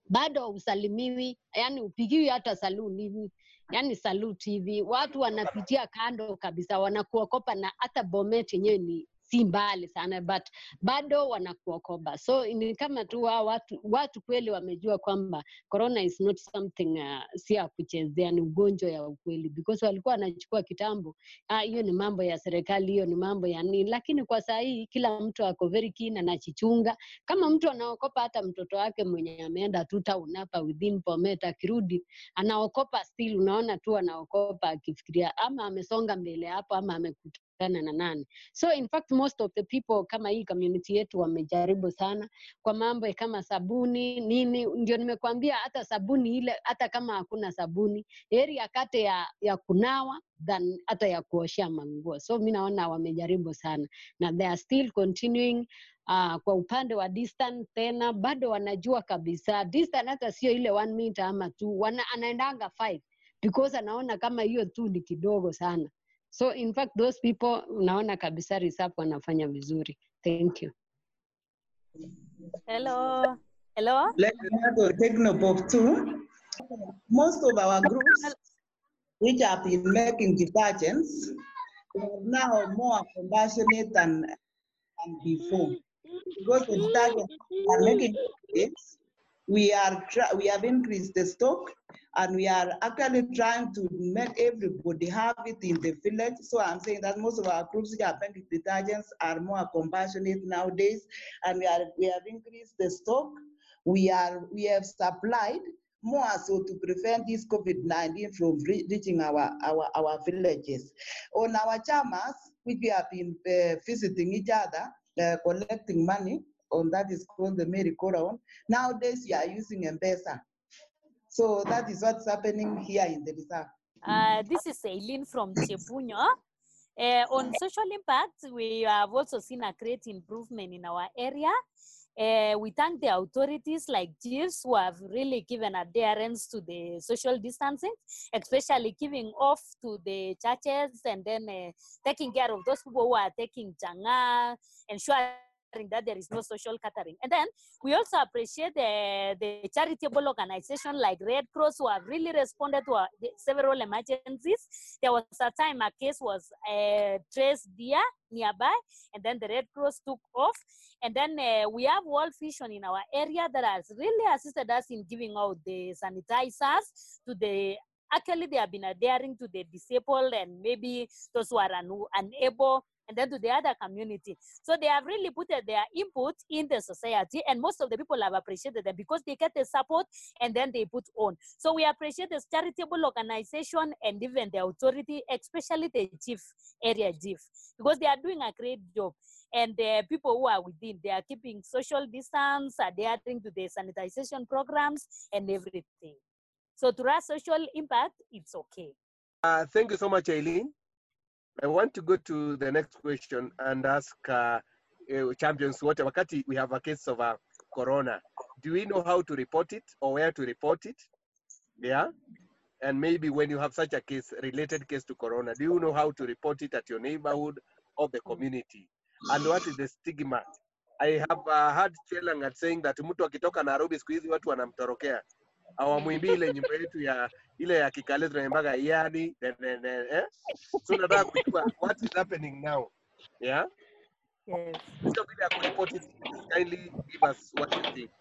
bado usalimiwi yani upigiwi hata saluni hivi yani salute hivi. Watu wanapitia kando kabisa wanakuokopa na hata bomet yenyewe ni si mbali sana but bado wanakuokoba. so ni kama tu wa watu watu kweli wamejua kwamba corona is not something uh, si ya kuchezea ni ugonjwa ya ukweli. Because walikuwa wanachukua kitambo ah, hiyo ni mambo ya serikali hiyo ni mambo ya nini. Lakini kwa saa hii kila mtu ako very keen anachichunga kama mtu anaokopa hata mtoto wake mwenye ameenda tu town within Bomet akirudi anaokopa still unaona tu anaokopa akifikiria ama amesonga mbele hapo ama amekutana na nani. So in fact most of the people kama hii community yetu wamejaribu sana kwa mambo kama sabuni nini ndio nimekuambia hata sabuni ile hata kama hakuna sabuni heri akate ya, ya kunawa than hata ya kuoshea manguo. So mi naona wamejaribu sana na they are still continuing uh, kwa upande wa distance tena bado wanajua kabisa distance hata sio ile one meter ama wana, anaendanga five because anaona kama hiyo tu ni kidogo sana so in fact those people unaona kabisa risap wanafanya vizuri thank you Hello. Hello. Let me also take note of too. Most of our groups, which have been making detergents, are now more compassionate than, than before. Because the detergents are making it, we are we have increased the stock and we are actually trying to make everybody have it in the village. So I'm saying that most of our groups which are detergents are more compassionate nowadays, and we are we have increased the stock. We are we have supplied more so to prevent this COVID-19 from re- reaching our, our, our villages. On our chamas, which we have been uh, visiting each other, uh, collecting money, on that is called the merry-go-round. Nowadays, you are using M-Pesa. So that is what's happening here in the reserve. Uh, this is Eileen from Chebunyo. Uh, on social impact, we have also seen a great improvement in our area. Uh, we thank the authorities like chiefs who have really given adherence to the social distancing, especially giving off to the churches and then uh, taking care of those people who are taking changa, ensuring that there is no social catering. And then we also appreciate the, the charitable organization like Red Cross who have really responded to our, the several emergencies. There was a time a case was uh, traced there nearby, and then the Red Cross took off. And then uh, we have World Vision in our area that has really assisted us in giving out the sanitizers to the actually they have been adhering to the disabled and maybe those who are un- unable and then to the other community. So they have really put uh, their input in the society, and most of the people have appreciated them because they get the support and then they put on. So we appreciate this charitable organization and even the authority, especially the chief area chief, because they are doing a great job. And the people who are within, they are keeping social distance, they are adhering to the sanitization programs and everything. So to us, social impact, it's okay. Uh, thank you so much, Eileen. I want to go to the next question and ask uh, uh, champions what wakati we have a case of uh, corona. Do we know how to report it or where to report it? Yeah? And maybe when you have such a case related case to corona do you know how to report it at your neighborhood or the community? And what is the stigma? I have uh, heard Chelangat saying that mtu akitoka Nairobi siku watu wanamtorokea hawamwimbii ile nyimbo yetu ya ile ya kikale tunaimbaga yani eh? so nataka kujua what is happening now yeah Yes. sio vile ya kuripoti kindly give us what you think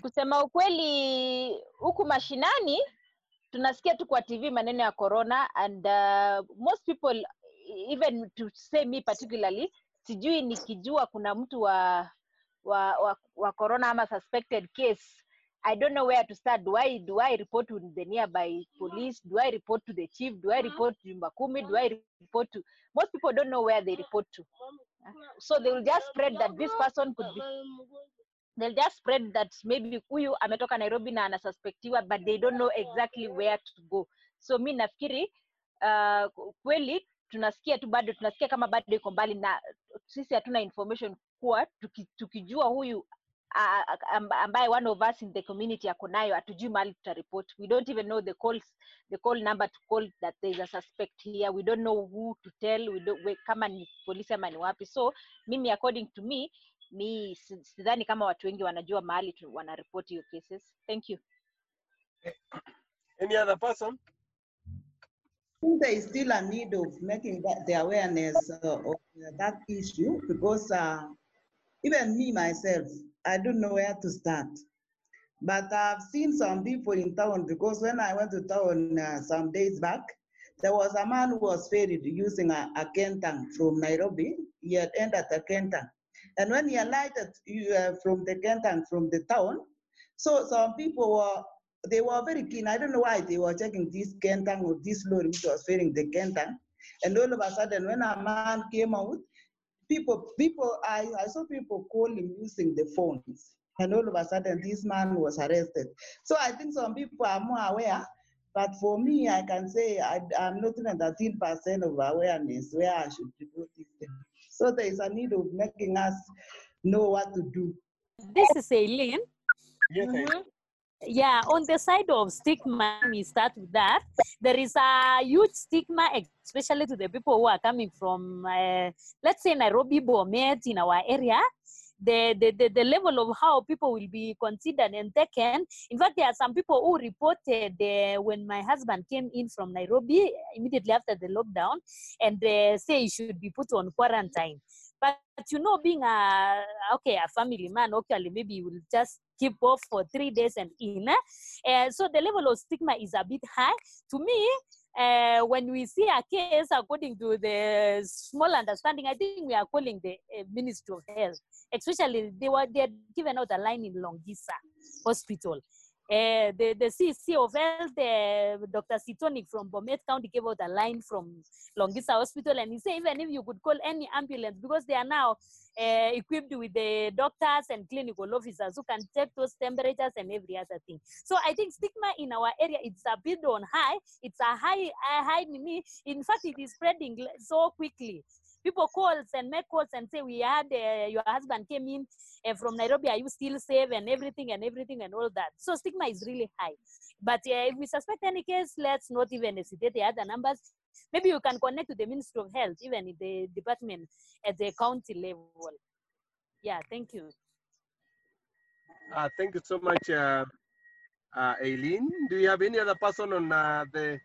kusema ukweli huku mashinani tunasikia tu kwa tv maneno ya corona and uh, most people even to say me particularly sijui nikijua kuna mtu wa wa, wa, wa corona ama suspected case i don't know where to start. Do i do i report to the nearby police? Do i report to the chief? Do i report to nyumba kumi do i report to most people don't know where they report to. So they will just spread that this person could be they'll just spread that maybe huyu ametoka nairobi na anasuspectiwa but they don't know exactly where to go. So mi nafikiri uh, kweli tunasikia tu bado tunasikia kama bado iko mbali na sisi hatuna information kuwa tuki, tukijua huyu a- a- ambaye one of us in the community ako nayo hatujui mahali tutaripot we don't even know the calls the call number to call that there is a suspect here. We don't know who to tell. We don't, we, kama ni polisi ama ni wapi. So mimi according to me mi si- sidhani kama watu wengi wanajua mahali tu- wanaripoti hiyo cases. Thank you. Any other person? I think there is still a need of making that the awareness uh, of uh, that issue because uh, even me myself, I don't know where to start. But I've seen some people in town because when I went to town uh, some days back, there was a man who was ferried using a, a kentang from Nairobi. He had entered the kentang. And when he alighted uh, from the kentang from the town, so some people were they were very keen. I don't know why they were checking this Kentang or this lorry which was ferrying the Kentang. And all of a sudden, when a man came out, people, people, I, I saw people calling using the phones. And all of a sudden, this man was arrested. So I think some people are more aware. But for me, I can say I, I'm not even 13% of awareness where I should report this. So there is a need of making us know what to do. This is Eileen. yes I- Yeah, on the side of stigma, we start with that. There is a huge stigma, especially to the people who are coming from, uh, let's say, Nairobi, Bomet, in our area. The, the, the, the level of how people will be considered and taken. In fact, there are some people who reported uh, when my husband came in from Nairobi immediately after the lockdown and uh, say he should be put on quarantine. But you know, being a okay, a family man, okay, maybe you will just keep off for three days and in. Uh, so the level of stigma is a bit high. To me, uh, when we see a case according to the small understanding, I think we are calling the uh, Ministry of Health. Especially, they were they had given out a line in Longisa Hospital. Uh, the, the CC of Health, uh, Dr. Sitonik from Bomet County gave out a line from Longisa Hospital and he said even if you could call any ambulance because they are now uh, equipped with the doctors and clinical officers who can check those temperatures and every other thing. So I think stigma in our area it's a bit on high. It's a high, a high. In fact, it is spreading so quickly. People calls and make calls and say we had uh, your husband came in uh, from Nairobi. Are you still safe and everything and everything and all that? So stigma is really high. But uh, if we suspect any case, let's not even hesitate the other numbers. Maybe you can connect to the Ministry of Health, even in the department at the county level. Yeah, thank you. Uh, thank you so much, uh, uh, Aileen. Do you have any other person on uh, the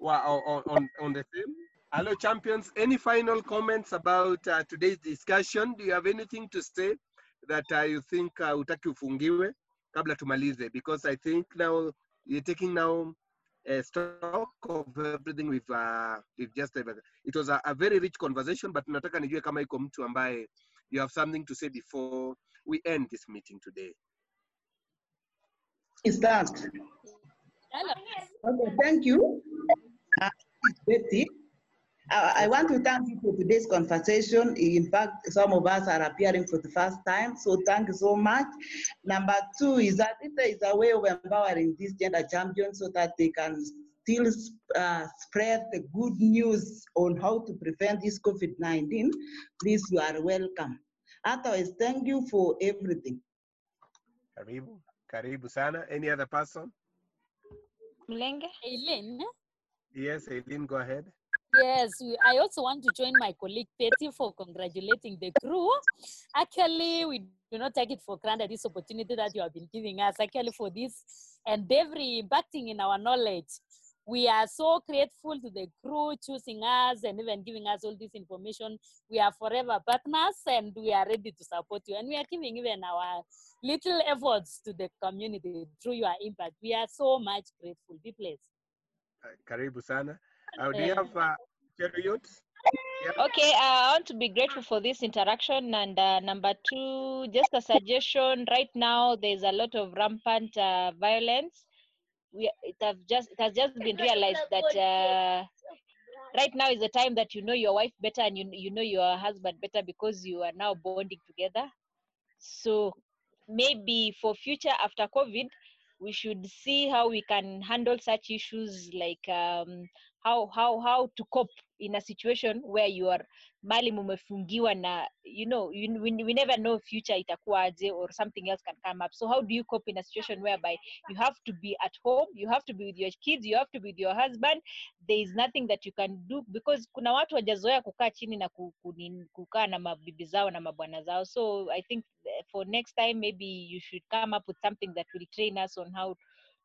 on, on on the same? Hello, champions. Any final comments about uh, today's discussion? Do you have anything to say that uh, you think uh, utaki ufungiwe kabla tumalize? Because I think now you're taking now a stock of everything we've uh, we've just it was a, a very rich conversation, but nataka nijue kama iko mtu ambaye you have something to say before we end this meeting today. Is that? Okay, thank you. Uh, Betty. I, I want to thank you for today's conversation. In fact, some of us are appearing for the first time, so thank you so much. Number two is that if there is a way of empowering these gender champions so that they can still uh, spread the good news on how to prevent this COVID-19, please, you are welcome. Otherwise, thank you for everything. Karibu, karibu sana. Any other person? mlenge Eileen, Yes, Aileen, go ahead. Yes, I also want to join my colleague Betty for congratulating the crew. Actually, we do not take it for granted this opportunity that you have been giving us actually for this endeavoring impacting in our knowledge. We are so grateful to the crew choosing us and even giving us all this information. We are forever partners and we are ready to support you. And we are giving even our little efforts to the community through your impact. We are so much grateful. Be blessed. Karibu sana. Uh, do you have uh, Cheruiyot? Okay, uh, I want to be grateful for this interaction. And uh, number two, just a suggestion. Right now, there's a lot of rampant uh, violence. We it have just it has just been realized that uh, right now is the time that you know your wife better and you you know your husband better because you are now bonding together. So maybe for future after COVID, we should see how we can handle such issues like um, how how how to cope in a situation where you are mali mumefungiwa na you know you, we, we never know future itakuwaje or something else can come up. So how do you cope in a situation whereby you have to be at home you have to be with your kids you have to be with your husband there is nothing that you can do because kuna watu wajazoea kukaa chini na kukaa na mabibi zao na mabwana zao. So i think for next time maybe you should come up with something that will train us on how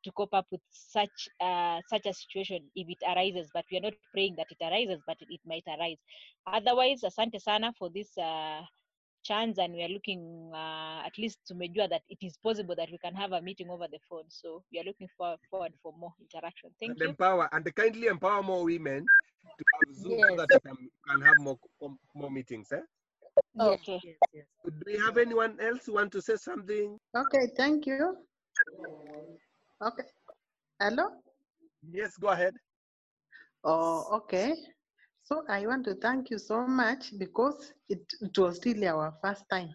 to cope up with such uh, such a situation if it arises but we are not praying that it arises but it, it might arise otherwise asante sana for this uh, chance and we are looking uh, at least to make sure that it is possible that we can have a meeting over the phone so we are looking for, forward for more interaction thank and you empower and kindly empower more women to have Zoom so that we can, can have more more- more meetings. Eh? okay yes, yes. Do we have anyone else who want to say something? Okay, thank you. Okay. Hello? Yes, go ahead. Oh, okay. So I want to thank you so much because it, it was really our first time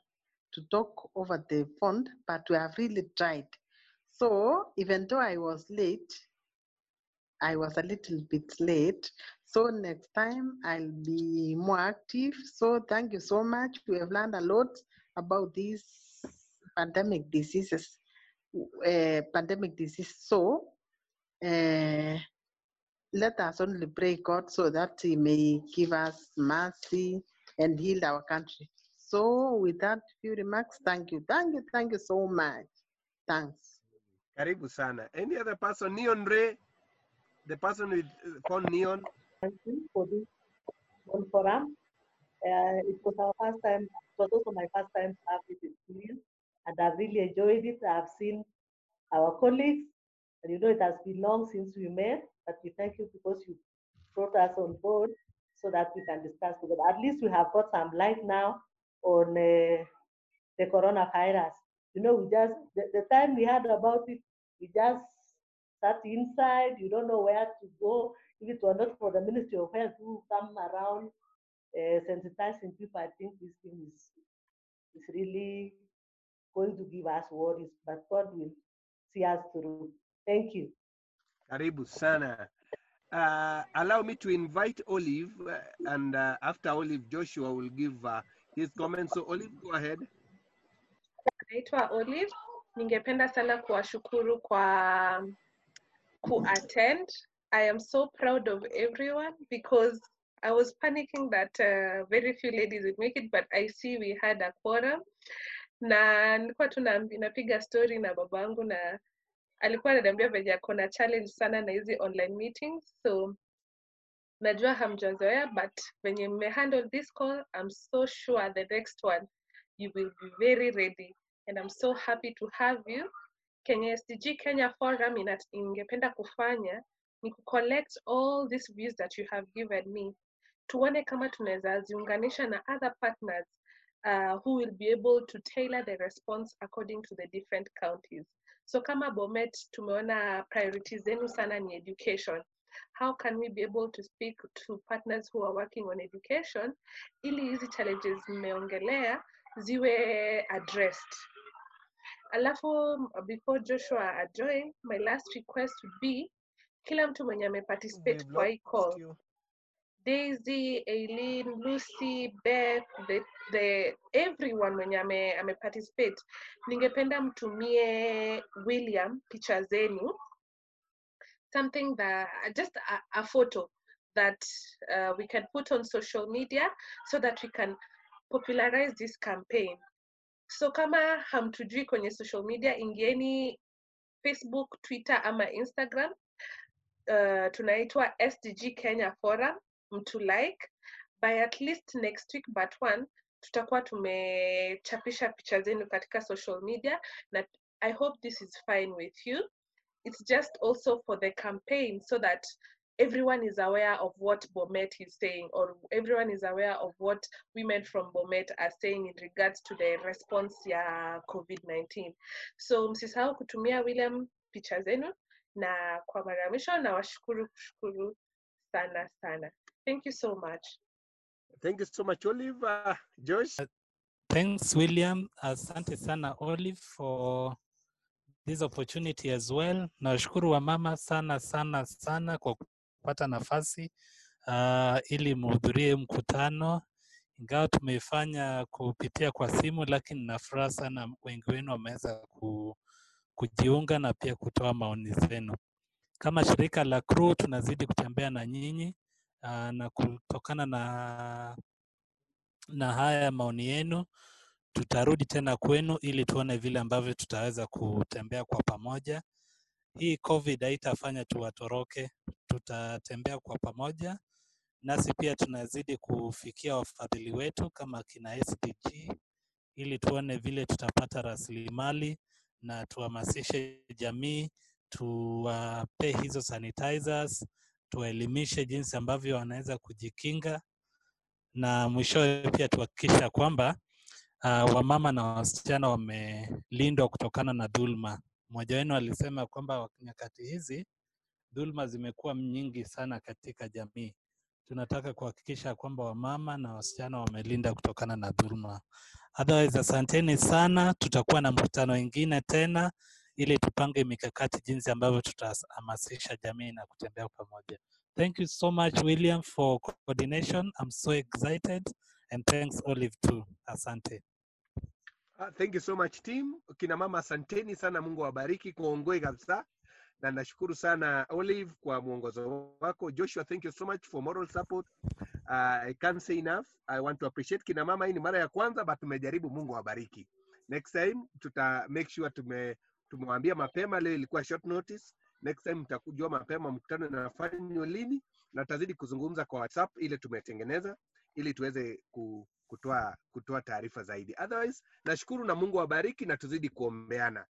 to talk over the phone, but we have really tried. So even though I was late, I was a little bit late. So next time I'll be more active. So thank you so much. We have learned a lot about these pandemic diseases, uh, pandemic disease. So uh, let us only pray God so that He may give us mercy and heal our country. So, with that few remarks, thank you, thank you, thank you so much. Thanks. Karibu sana. Any other person? Neon Ray, the person with uh, phone Neon. Thank you for this one forum. Uh, it was our first time, it was also my first time to have this experience, and I've really enjoyed it. I've seen our colleagues, and you know it has been long since we met, but we thank you because you brought us on board so that we can discuss together. At least we have got some light now on uh, the coronavirus. You know, we just, the, the time we had about it, we just sat inside, you don't know where to go. If it were not for the Ministry of Health who come around uh, sensitizing people, I think this thing is, is really going to give us worries, but God will see us through. Thank you. Karibu sana. Uh, allow me to invite Olive, uh, and uh, after Olive, Joshua will give uh, his comments. So, Olive, go ahead. Naitwa Olive. Ningependa sana kuwashukuru kwa ku-attend. I am so proud of everyone because I was panicking that uh, very few ladies would make it, but I see we had a quorum. Na nilikuwa tu napiga story na babangu na alikuwa ananiambia venye ako na challenge sana na hizi online meetings so najua hamjazoea but venye mmehandle this call i'm so sure the next one you will be very ready and i'm so happy to have you. Kenya sdg kenya forum ingependa kufanya ni kucollect all these views that you have given me. Tuone kama tunaweza ziunganisha na other partners uh, who will be able to tailor the response according to the different counties. So kama bomet tumeona priorities zenu sana ni education. How can we be able to speak to partners who are working on education ili hizi challenges mmeongelea ziwe addressed? Alafu before joshua ajoin my last request would be kila mtu mwenye ameparticipate kwa hii call Daisy, Aileen, Lucy, Beth, the, the everyone mwenye ame, ame participate. Ningependa mtumie William picha zenu. Something that just a, a photo that uh, we can put on social media so that we can popularize this campaign. so kama hamtujui kwenye social media ingieni facebook twitter ama instagram uh, tunaitwa sdg kenya forum mtu like by at least next week but one tutakuwa tumechapisha picha zenu katika social media na i hope this is fine with you it's just also for the campaign so that everyone is aware of what Bomet is saying or everyone is aware of what women from Bomet are saying in regards to the response ya COVID-19. So msisahau kutumia William picha zenu na kwa mara ya mwisho na washukuru kushukuru sana sana. Thank you so much. Thank you so much, Olive. Uh, Josh? Thanks, William. Asante sana, Olive, for this opportunity as well. Nawashukuru wamama sana sana sana kwa kupata nafasi uh, ili muhudhurie mkutano, ingawa tumeifanya kupitia kwa simu, lakini nafuraha sana wengi wenu wameweza ku, kujiunga na pia kutoa maoni zenu. Kama shirika la CRU tunazidi kutembea na nyinyi uh, na kutokana na na haya maoni yenu tutarudi tena kwenu ili tuone vile ambavyo tutaweza kutembea kwa pamoja. Hii COVID haitafanya tuwatoroke, tutatembea kwa pamoja. Nasi pia tunazidi kufikia wafadhili wetu kama kina SDG ili tuone vile tutapata rasilimali na tuhamasishe jamii, tuwape hizo sanitizers, tuwaelimishe jinsi ambavyo wanaweza kujikinga na mwishowe pia tuhakikisha kwamba uh, wamama na wasichana wamelindwa kutokana na dhulma. Mmoja wenu alisema kwamba nyakati hizi dhulma zimekuwa nyingi sana katika jamii. Tunataka kuhakikisha kwamba wamama na wasichana wamelinda kutokana na dhulma. Otherwise, asanteni sana. Tutakuwa na mkutano wengine tena ili tupange mikakati jinsi ambavyo tutahamasisha jamii na kutembea pamoja. Thank you so much, William, for coordination. I'm so excited. And thanks, Olive, too. Asante. Uh, thank you so much team. Kina mama asanteni sana, Mungu awabariki kuongoe kabisa, na nashukuru sana Olive kwa mwongozo wako. Joshua, thank you so much for moral support. Uh, I can't say enough. I want to appreciate kina mama. Hii ni mara ya kwanza but tumejaribu. Mungu awabariki. Next time tuta make sure tume tumewaambia mapema. Leo ilikuwa short notice. Next time mtakujua mapema mkutano inafanywa lini, na tazidi kuzungumza kwa WhatsApp ile tumetengeneza ili tuweze kutoa taarifa zaidi. Otherwise, nashukuru na Mungu awabariki na tuzidi kuombeana.